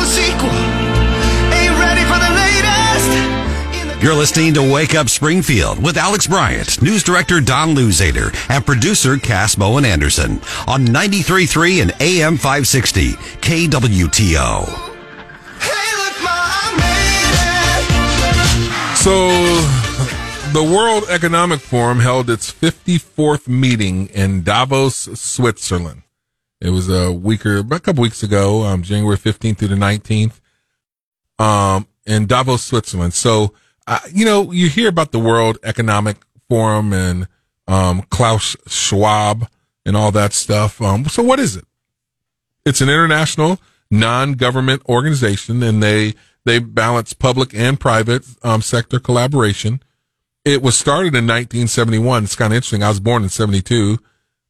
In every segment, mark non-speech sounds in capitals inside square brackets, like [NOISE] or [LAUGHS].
the sequel. Ain't ready for the latest. You're listening to Wake Up Springfield with Alex Bryant, news director Don Luzader, and producer Cass Bowen Anderson on 93.3 and AM 560 KWTO. Hey, look, Ma, I made it. So, the World Economic Forum held its 54th meeting in Davos, Switzerland. It was a week or a couple weeks ago, um, January 15th through the 19th, um, in Davos, Switzerland. So, uh, you know, you hear about the World Economic Forum and, um, Klaus Schwab and all that stuff. Um, so what is it? It's an international non-government organization and they, they balance public and private, um, sector collaboration. It was started in 1971. It's kind of interesting. I was born in 72.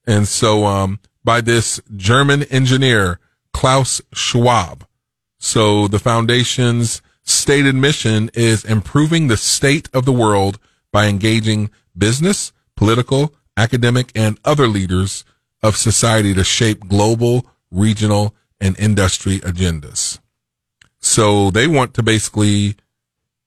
And so, um, by this German engineer, Klaus Schwab. So the foundation's stated mission is improving the state of the world by engaging business, political, academic, and other leaders of society to shape global, regional, and industry agendas. So they want to basically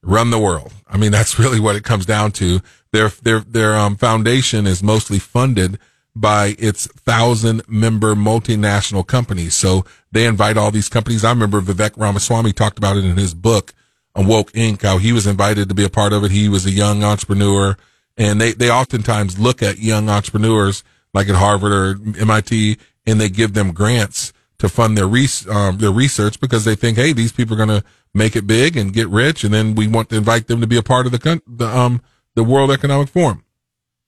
run the world. I mean, [LAUGHS] that's really what it comes down to. Their, their, their, um, foundation is mostly funded by its thousand member multinational companies. So they invite all these companies. I remember Vivek Ramaswamy talked about it in his book, Woke Inc., how he was invited to be a part of it. He was a young entrepreneur and they, they oftentimes look at young entrepreneurs like at Harvard or MIT and they give them grants to fund their um, their research because they think, hey, these people are going to make it big and get rich, and then we want to invite them to be a part of the the um the World Economic Forum,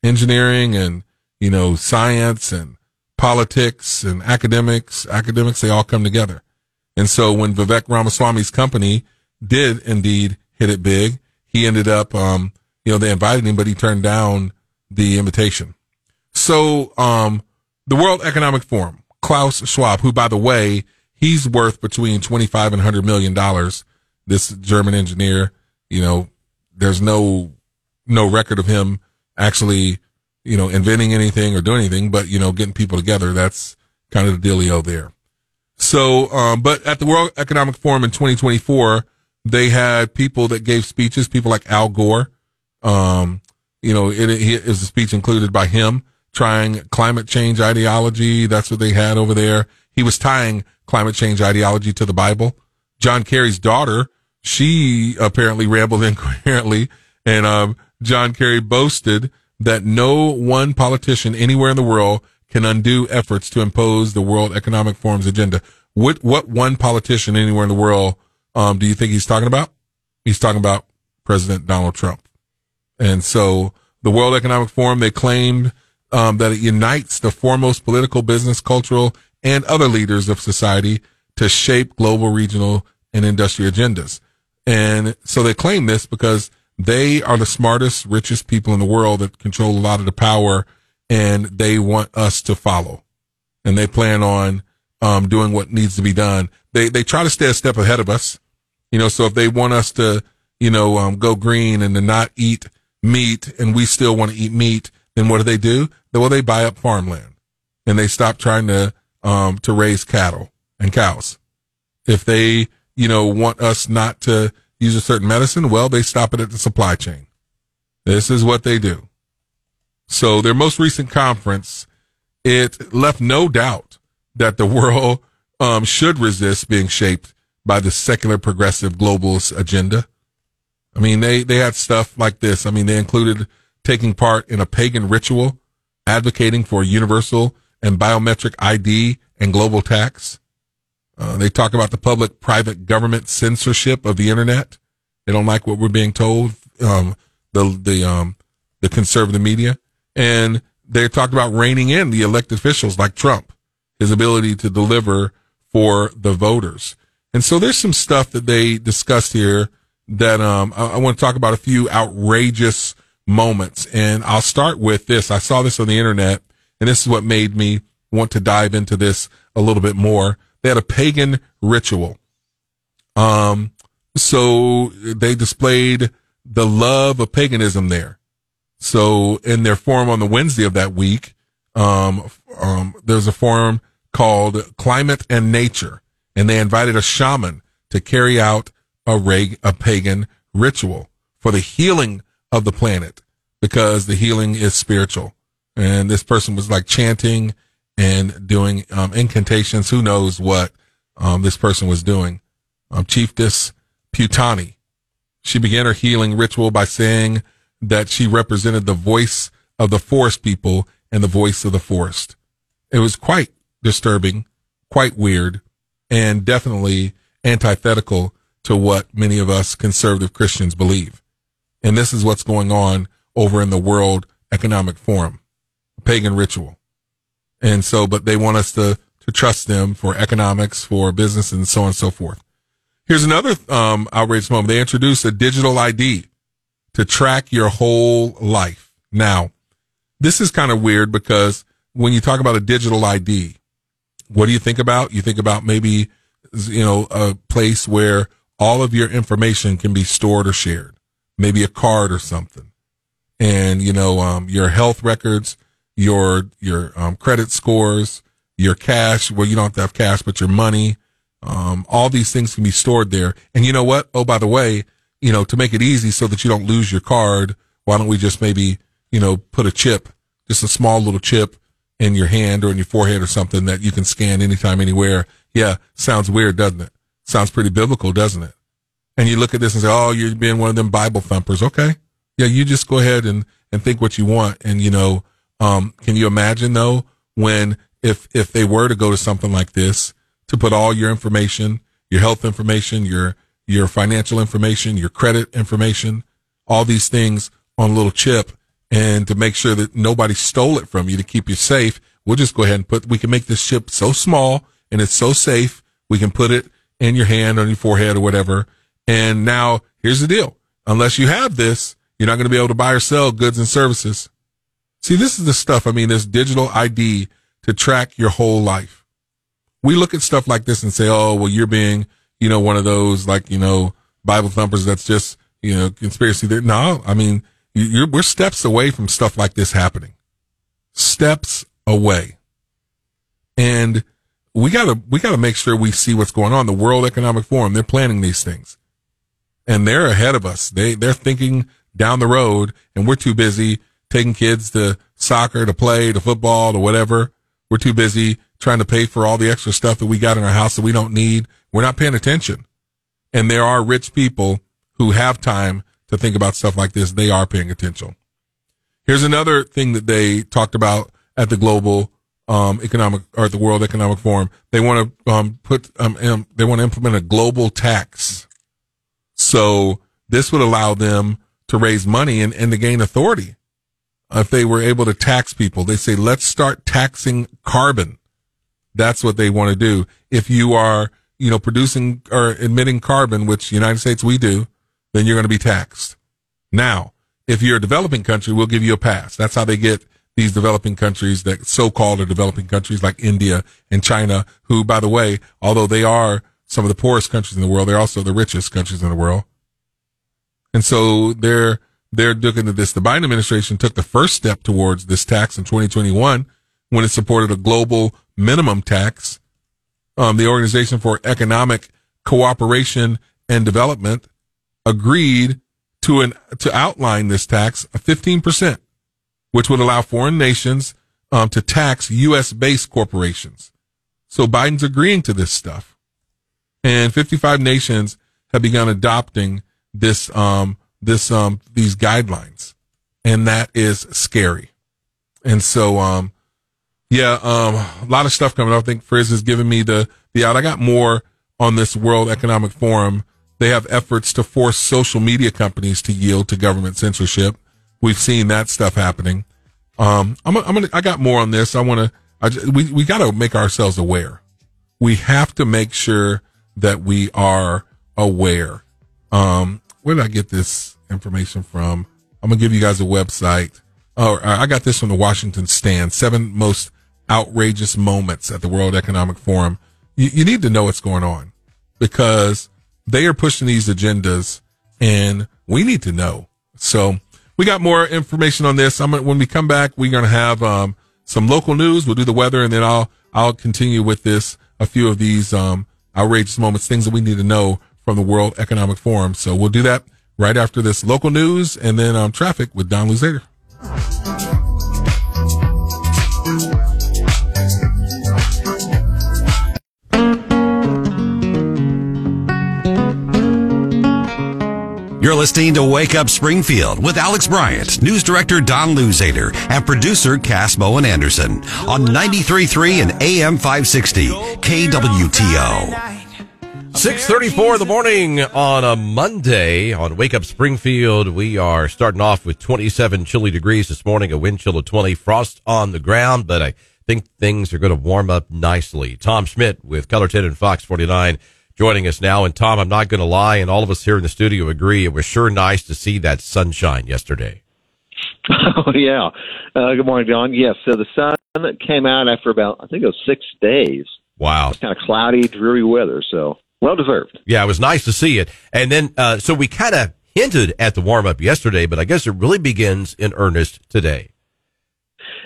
engineering and you know science and politics and academics, academics they all come together, and so when Vivek Ramaswamy's company did indeed hit it big, he ended up um you know they invited him, but he turned down the invitation. So um the World Economic Forum Klaus Schwab, who, by the way, he's worth between 25 and 100 million dollars. This German engineer, you know, there's no, no record of him actually, you know, inventing anything or doing anything, but, you know, getting people together. That's kind of the dealio there. So, um, but at the World Economic Forum in 2024, they had people that gave speeches, people like Al Gore. Um, you know, it, it is a speech included by him trying climate change ideology. That's what they had over there. He was tying climate change ideology to the Bible. John Kerry's daughter, she apparently rambled [LAUGHS] incoherently and, um, John Kerry boasted that no one politician anywhere in the world can undo efforts to impose the World Economic Forum's agenda. What, what one politician anywhere in the world, um, do you think he's talking about? He's talking about President Donald Trump. And so the World Economic Forum, they claimed um, that it unites the foremost political, business, cultural, and other leaders of society to shape global, regional, and industry agendas. And so they claim this because they are the smartest, richest people in the world that control a lot of the power and they want us to follow. And they plan on um, doing what needs to be done. They they try to stay a step ahead of us. You know, so if they want us to, you know, um, go green and to not eat meat and we still want to eat meat, then what do they do? Well, they buy up farmland and they stop trying to, um, to raise cattle and cows. If they, you know, want us not to use a certain medicine, well, they stop it at the supply chain. This is what they do. So their most recent conference, it left no doubt that the world, um, should resist being shaped by the secular progressive globalist agenda. I mean, they, they had stuff like this. I mean, they included taking part in a pagan ritual, advocating for universal and biometric ID and global tax. Uh, they talk about the public private government censorship of the internet. They don't like what we're being told, um, the, the, um, the conservative media. And they talked about reining in the elected officials like Trump, his ability to deliver for the voters. And so there's some stuff that they discussed here that, um, I, I want to talk about a few outrageous moments. And I'll start with this. I saw this on the internet and this is what made me want to dive into this a little bit more. They had a pagan ritual. Um, so they displayed the love of paganism there. So in their forum on the Wednesday of that week, um, um, there's a forum called Climate and Nature, and they invited a shaman to carry out a, reg- a pagan ritual for the healing of the planet because the healing is spiritual. And this person was like chanting and doing um, incantations. Who knows what um, this person was doing? Um, Chiefess Putanny. She began her healing ritual by saying that she represented the voice of the forest people and the voice of the forest. It was quite disturbing, quite weird, and definitely antithetical to what many of us conservative Christians believe. And this is what's going on over in the World Economic Forum, pagan ritual. And so, but they want us to, to trust them for economics, for business, and so on and so forth. Here's another um, outrageous moment. They introduced a digital ID to track your whole life. Now, this is kind of weird because when you talk about a digital ID, what do you think about? You think about maybe, you know, a place where all of your information can be stored or shared, maybe a card or something. And, you know, um, your health records, your, your, um, credit scores, your cash, well, you don't have to have cash, but your money, um, all these things can be stored there. And you know what? Oh, by the way, you know, to make it easy so that you don't lose your card, why don't we just maybe, you know, put a chip, just a small little chip in your hand or in your forehead or something that you can scan anytime, anywhere. Yeah. Sounds weird, doesn't it? Sounds pretty biblical, doesn't it? And you look at this and say, Oh, you're being one of them Bible thumpers. Okay. Yeah. You just go ahead and, and think what you want. And, you know, um, can you imagine though, when, if, if they were to go to something like this to put all your information, your health information, your, your financial information, your credit information, all these things on a little chip and to make sure that nobody stole it from you to keep you safe, we'll just go ahead and put, we can make this chip so small and it's so safe. We can put it in your hand, on your forehead or whatever. And now here's the deal. Unless you have this, you're not going to be able to buy or sell goods and services. See, this is the stuff. I mean, this digital ID to track your whole life. We look at stuff like this and say, oh, well, you're being, you know, one of those like, you know, Bible thumpers that's just, you know, conspiracy there. No, I mean, you're, we're steps away from stuff like this happening. Steps away. And we gotta, we gotta make sure we see what's going on. The World Economic Forum, they're planning these things and they're ahead of us. They, they're thinking down the road and we're too busy taking kids to soccer, to play, to football, to whatever. We're too busy trying to pay for all the extra stuff that we got in our house that we don't need. We're not paying attention. And there are rich people who have time to think about stuff like this. They are paying attention. Here's another thing that they talked about at the global um, economic or the World Economic Forum. They want to um, put um, um, they want to implement a global tax. So this would allow them to raise money and, and to gain authority. If they were able to tax people, they say, let's start taxing carbon. That's what they want to do. If you are, you know, producing or emitting carbon, which United States we do, then you're going to be taxed. Now, if you're a developing country, we'll give you a pass. That's how they get these developing countries that so-called are developing countries like India and China, who, by the way, although they are some of the poorest countries in the world, they're also the richest countries in the world. And so they're, they're looking at this. The Biden administration took the first step towards this tax in 2021 when it supported a global minimum tax. Um, the Organization for Economic Cooperation and Development agreed to an, to outline this tax of 15%, which would allow foreign nations um, to tax U.S. based corporations. So Biden's agreeing to this stuff. And 55 nations have begun adopting this, um, this, um, these guidelines. And that is scary. And so, um, yeah, um, a lot of stuff coming up. I think Frizz is giving me the, the out. I got more on this World Economic Forum. They have efforts to force social media companies to yield to government censorship. We've seen that stuff happening. Um, I'm, I'm gonna, I got more on this. I want to, I we, we got to make ourselves aware. We have to make sure that we are aware. Um, where did I get this information from? I'm gonna give you guys a website. Oh, I got this from the Washington Stand. Seven most outrageous moments at the World Economic Forum. You, you need to know what's going on because they are pushing these agendas and we need to know. So we got more information on this. I'm gonna, when we come back, we're going to have, um, some local news. We'll do the weather and then I'll, I'll continue with this, a few of these, um, outrageous moments, things that we need to know from the World Economic Forum. So we'll do that right after this local news and then um, traffic with Don Luzader. You're listening to Wake Up Springfield with Alex Bryant, news director Don Luzader, and producer Cass Bowen Anderson on 93.3 and AM 560 KWTO. 6:34 in the morning on a Monday on Wake Up Springfield. We are starting off with 27 chilly degrees this morning, a wind chill of 20, frost on the ground, but I think things are going to warm up nicely. Tom Schmidt with KOLR 10 and Fox 49 joining us now. And Tom, I'm not going to lie, and all of us here in the studio agree, it was sure nice to see that sunshine yesterday. [LAUGHS] Oh yeah. Uh, good morning, John. Yes, so the sun came out after about I think it was six days. Wow. Kind of cloudy, dreary weather. So well deserved. Yeah, it was nice to see it. And then, uh, so we kind of hinted at the warm up yesterday, but I guess it really begins in earnest today.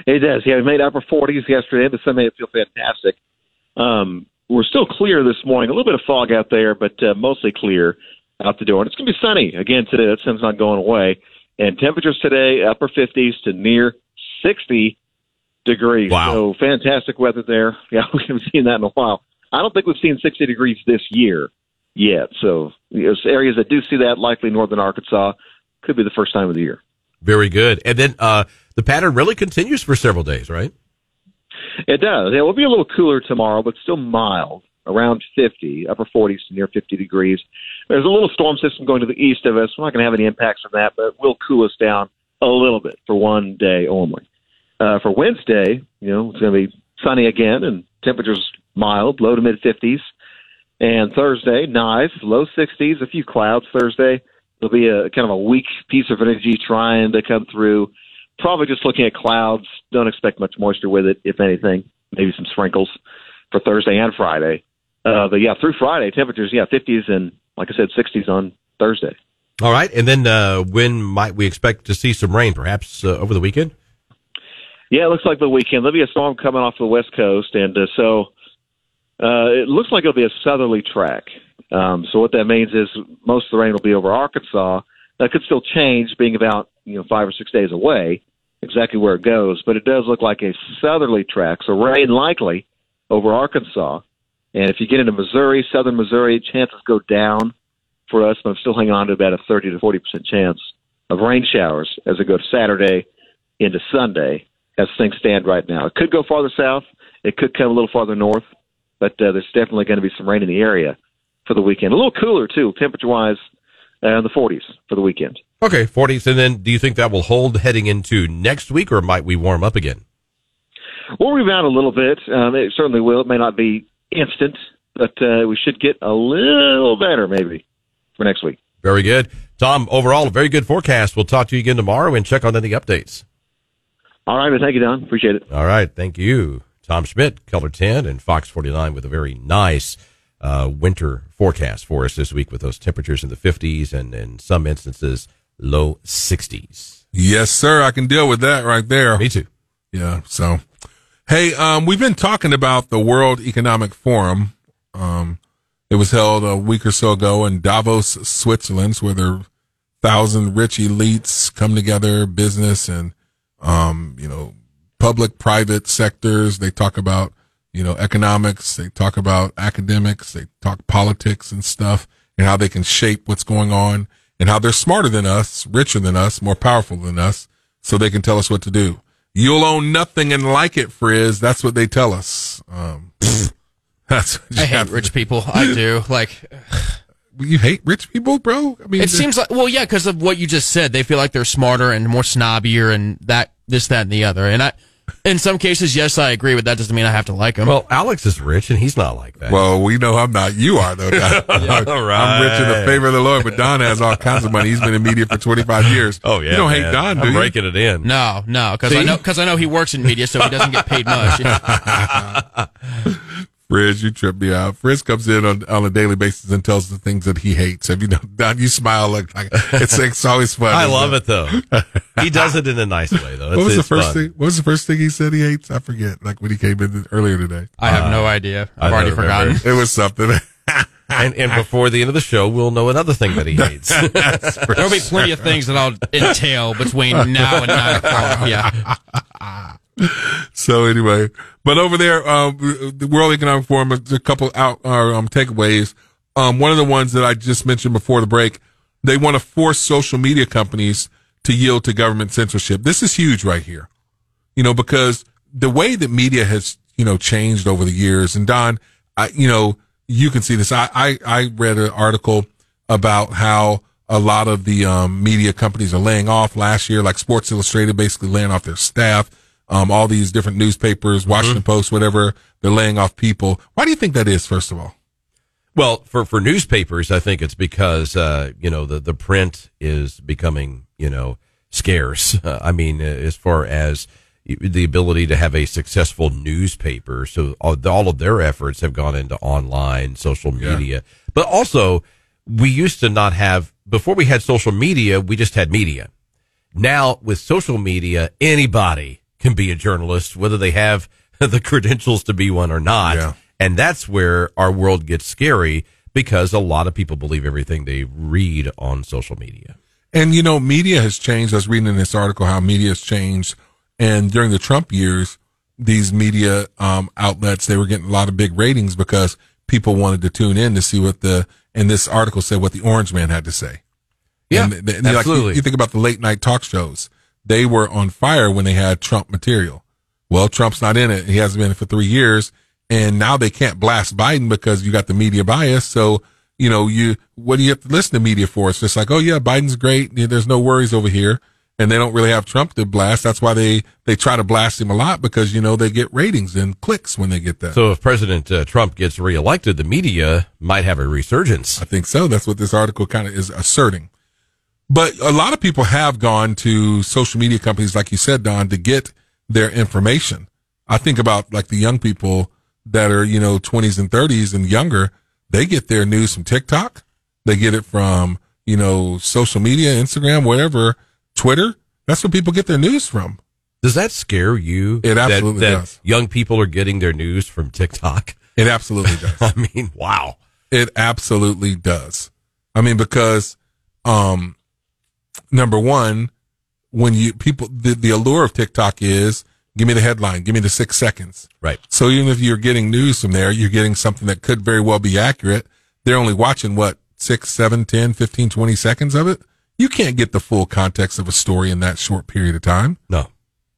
It does. Yeah, we made upper 40s yesterday. The sun made it feel fantastic. Um, we're still clear this morning. A little bit of fog out there, but uh, mostly clear out the door. And it's going to be sunny again today. That sun's not going away. And temperatures today, upper 50s to near 60 degrees. Wow. So fantastic weather there. [LAUGHS] Yeah, we haven't seen that in a while. I don't think we've seen 60 degrees this year yet. So there's areas that do see that, likely northern Arkansas, could be the first time of the year. Very good. And then, uh, the pattern really continues for several days, right? It does. It will be a little cooler tomorrow, but still mild, around 50, upper 40s to near 50 degrees. There's a little storm system going to the east of us. We're not going to have any impacts from that, but it will cool us down a little bit for one day only. Uh, for Wednesday, you know, it's going to be sunny again and temperatures mild, low to mid 50s. And Thursday, nice, low 60s, a few clouds Thursday. There'll be a kind of a weak piece of energy trying to come through. Probably just looking at clouds. Don't expect much moisture with it, if anything. Maybe some sprinkles for Thursday and Friday. Uh, but yeah, through Friday, temperatures, yeah, 50s and, like I said, 60s on Thursday. All right. And then, uh, when might we expect to see some rain? Perhaps uh, over the weekend? Yeah, it looks like the weekend. There'll be a storm coming off the west coast, and uh, so uh, it looks like it'll be a southerly track. Um, so what that means is most of the rain will be over Arkansas. That could still change, being about you know five or six days away, exactly where it goes. But it does look like a southerly track, so rain likely over Arkansas. And if you get into Missouri, southern Missouri, chances go down for us, but I'm still hanging on to about a 30 to 40 percent chance of rain showers as it goes Saturday into Sunday as things stand right now. It could go farther south. It could come a little farther north, but uh, there's definitely going to be some rain in the area for the weekend. A little cooler too, temperature wise, uh, in the 40s for the weekend. Okay. 40s. And then do you think that will hold heading into next week or might we warm up again? We'll rebound a little bit. Um, it certainly will. It may not be instant, but uh, we should get a little better maybe for next week. Very good. Tom, overall, a very good forecast. We'll talk to you again tomorrow and check on any updates. All right, well, thank you, Don. Appreciate it. All right. Thank you. Tom Schmidt, KOLR 10 and Fox 49 with a very nice uh, winter forecast for us this week with those temperatures in the 50s and in some instances low 60s. Yes, sir. I can deal with that right there. Me too. Yeah. So, hey, um, we've been talking about the World Economic Forum. Um, it was held a week or so ago in Davos, Switzerland, where there thousand rich elites come together, business and, um, you know, public, private sectors. They talk about, you know, economics. They talk about academics. They talk politics and stuff and how they can shape what's going on and how they're smarter than us, richer than us, more powerful than us. So they can tell us what to do. You'll own nothing and like it, Frizz. That's what they tell us. Um, [LAUGHS] that's I hate to- rich people. I do. [LAUGHS] Like, You hate rich people, bro? I mean, it seems like, well, yeah, because of what you just said. They feel like they're smarter and more snobbier and that, this, that, and the other. And I, in some cases, yes, I agree, but that doesn't mean I have to like him. Well, Alex is rich and he's not like that. Well, we know I'm not. You are though. Don. [LAUGHS] I'm rich in the favor of the Lord, but Don has all kinds of money. He's been in media for 25 years. oh yeah. You don't hate. Don, do I'm you? breaking it in. no, no, because I know, because I know he works in media, so he doesn't get paid much. [LAUGHS] [LAUGHS] Frizz, you trip me out. Frizz comes in on, on a daily basis and tells the things that he hates. Have you know, [LAUGHS] Don, you smile like, like it's, it's always fun. I love it though. he does it in a nice way though. [LAUGHS] What was the first fun. thing? What was the first thing he said he hates? I forget. Like when he came in earlier today. I have no uh, idea. I've already remember. forgotten. It was something. [LAUGHS] and, and before the end of the show, we'll know another thing that he hates. There'll be plenty of things that I'll entail between now and nine o'clock. Yeah. [LAUGHS] So anyway, but over there, um, the World Economic Forum, a couple out um, takeaways. Um, one of the ones that I just mentioned before the break, they want to force social media companies to yield to government censorship. This is huge right here, you know, because the way that media has, you know, changed over the years. And Don, I, you know, you can see this. I, I, I read an article about how a lot of the um, media companies are laying off last year, like Sports Illustrated basically laying off their staff. Um, all these different newspapers, Washington Post, whatever, they're laying off people. Why do you think that is, first of all? Well, for, for newspapers, I think it's because, uh, you know, the, the print is becoming, you know, scarce. Uh, [LAUGHS] I mean, uh, as far as the ability to have a successful newspaper. So all, all of their efforts have gone into online, social Yeah. media. But also, we used to not have, before we had social media, we just had media. Now, with social media, anybody can be a journalist, whether they have [LAUGHS] the credentials to be one or not. Yeah. And that's where our world gets scary because a lot of people believe everything they read on social media. And you know, media has changed. I was reading in this article how media has changed. And during the Trump years, these media um, outlets they were getting a lot of big ratings because people wanted to tune in to see what the. And this article said what the Orange Man had to say. Yeah, And th- like, you- absolutely. you think about the late night talk shows; they were on fire when they had Trump material. Well, Trump's not in it; he hasn't been in it for three years, and now they can't blast Biden because you got the media bias. So you know, you what do you have to listen to media for? It's just like, oh yeah, Biden's great. There's no worries over here, and they don't really have Trump to blast. That's why they they try to blast him a lot because you know they get ratings and clicks when they get that. So if President uh, Trump gets reelected, the media might have a resurgence. I think so. That's what this article kind of is asserting. But a lot of people have gone to social media companies, like you said, Don, to get their information. I think about like the young people that are, you know, 20s and 30s and younger. They get their news from TikTok. They get it from, you know, social media, Instagram, whatever, Twitter. That's where people get their news from. Does that scare you? It that- absolutely that, does. Young people are getting their news from TikTok. It absolutely [LAUGHS] does. I mean, wow. It absolutely does. I mean, because, um, number one, when you people, the, the allure of TikTok is give me the headline, give me the six seconds. Right. So even if you're getting news from there, you're getting something that could very well be accurate. They're only watching what, six, seven, 10, 15, 20 seconds of it. You can't get the full context of a story in that short period of time. No.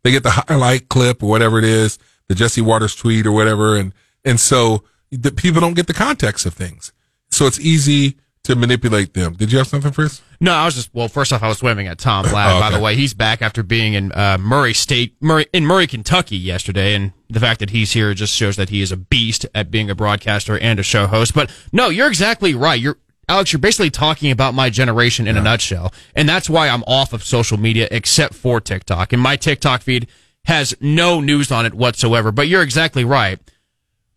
They get the highlight clip or whatever it is, the Jesse Watters tweet or whatever. And, and so the people don't get the context of things. So it's easy to manipulate them. Did you have something, Chris? No, I was just well. First off, I was swimming at Tom Ladd. [LAUGHS] Oh, By the way, he's back after being in uh, Murray State, Murray in Murray, Kentucky yesterday, and the fact that he's here just shows that he is a beast at being a broadcaster and a show host. But no, you're exactly right. You're Alex. You're basically talking about my generation in a nutshell, and that's why I'm off of social media except for TikTok. And my TikTok feed has no news on it whatsoever. But you're exactly right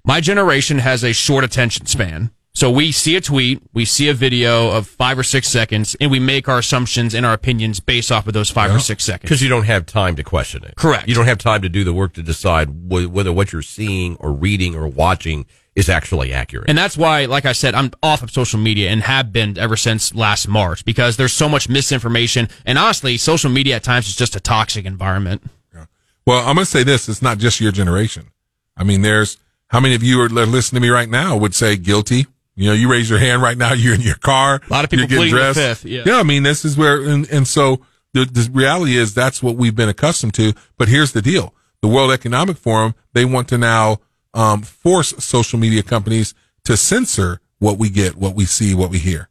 my generation has a short attention span. So we see a tweet, we see a video of five or six seconds, and we make our assumptions and our opinions based off of those five or six seconds. Because you don't have time to question it. Correct. You don't have time to do the work to decide wh- whether what you're seeing or reading or watching is actually accurate. And that's why, like I said, I'm off of social media and have been ever since last March because there's so much misinformation. And honestly, social media at times is just a toxic environment. Yeah. Well, I'm going to say this. It's not just your generation. I mean, there's how many of you are listening to me right now would say guilty? You know, you raise your hand right now. [LAUGHS] You're in your car. A lot of people getting dressed. fifth, yeah. yeah. I mean, this is where, and, and so the, the reality is that's what we've been accustomed to. But here's the deal. The World Economic Forum, they want to now, um, force social media companies to censor what we get, what we see, what we hear.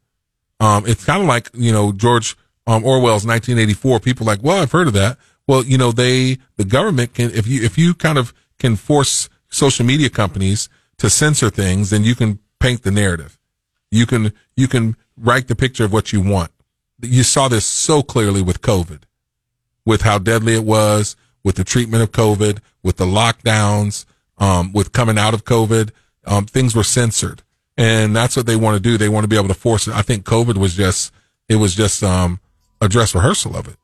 Um, it's kind of like, you know, George um, Orwell's 1984. People are like, well, I've heard of that. Well, you know, they, the government can, if you, if you kind of can force social media companies to censor things, then you can paint the narrative. You can, you can write the picture of what you want. You saw this so clearly with COVID, with how deadly it was, with the treatment of COVID, with the lockdowns, um, with coming out of COVID, um, things were censored. And that's what they want to do. They want to be able to force it. I think COVID was just, it was just, um, a dress rehearsal of it.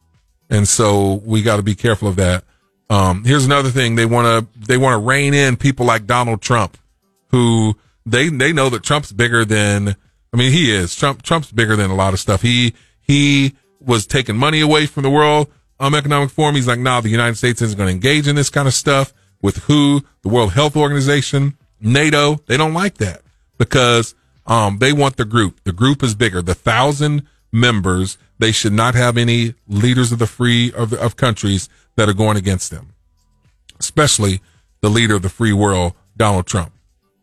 And so we got to be careful of that. Um, here's another thing. They want to, they want to rein in people like Donald Trump, who they they know that Trump's bigger than I mean he is Trump Trump's bigger than a lot of stuff. He he was taking money away from the World um, Economic Forum. He's like, nah, the United States isn't going to engage in this kind of stuff with who the World Health Organization, NATO. They don't like that because um, they want the group. The group is bigger. The thousand members. They should not have any leaders of the free of, of countries that are going against them, especially the leader of the free world, Donald Trump.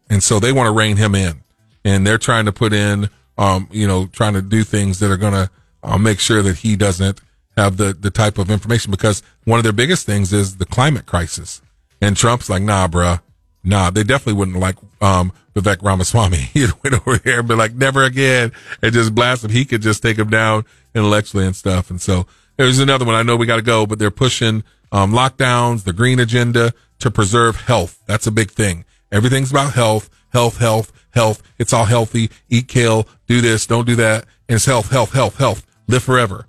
And so they want to rein him in and they're trying to put in, um, you know, trying to do things that are going to uh, make sure that he doesn't have the, the type of information because one of their biggest things is the climate crisis. And Trump's like, nah, bruh, nah, they definitely wouldn't like, um, Vivek Ramaswamy. [LAUGHS] He went over there and be like, never again and just blast him. He could just take him down intellectually and stuff. And so there's another one. I know we got to go, but they're pushing, um, lockdowns, the green agenda to preserve health. That's a big thing. Everything's about health, health, health, health. It's all healthy. Eat kale, do this, don't do that. And it's health, health, health, health. Live forever.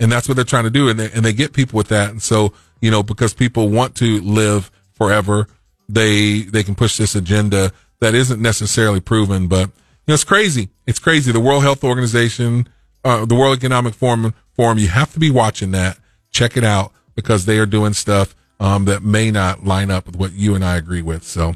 And that's what they're trying to do. And they, and they get people with that. And so, you know, because people want to live forever, they, they can push this agenda that isn't necessarily proven, but you know, it's crazy. It's crazy. The World Health Organization, uh, the World Economic Forum, Forum, you have to be watching that. Check it out because they are doing stuff, um, that may not line up with what you and I agree with. So,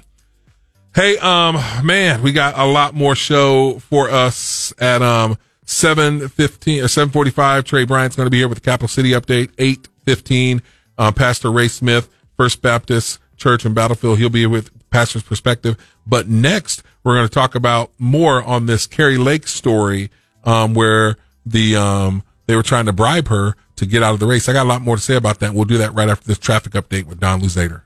Hey, um, man, we got a lot more show for us at, um, 715 or 745. Trey Bryant's going to be here with the Capital City update. 815, uh, Pastor Ray Smith, First Baptist Church in Battlefield. He'll be with Pastor's Perspective. But next, we're going to talk about more on this Kari Lake story, um, where the, um, they were trying to bribe her to get out of the race. I got a lot more to say about that. We'll do that right after this traffic update with Don Luzader.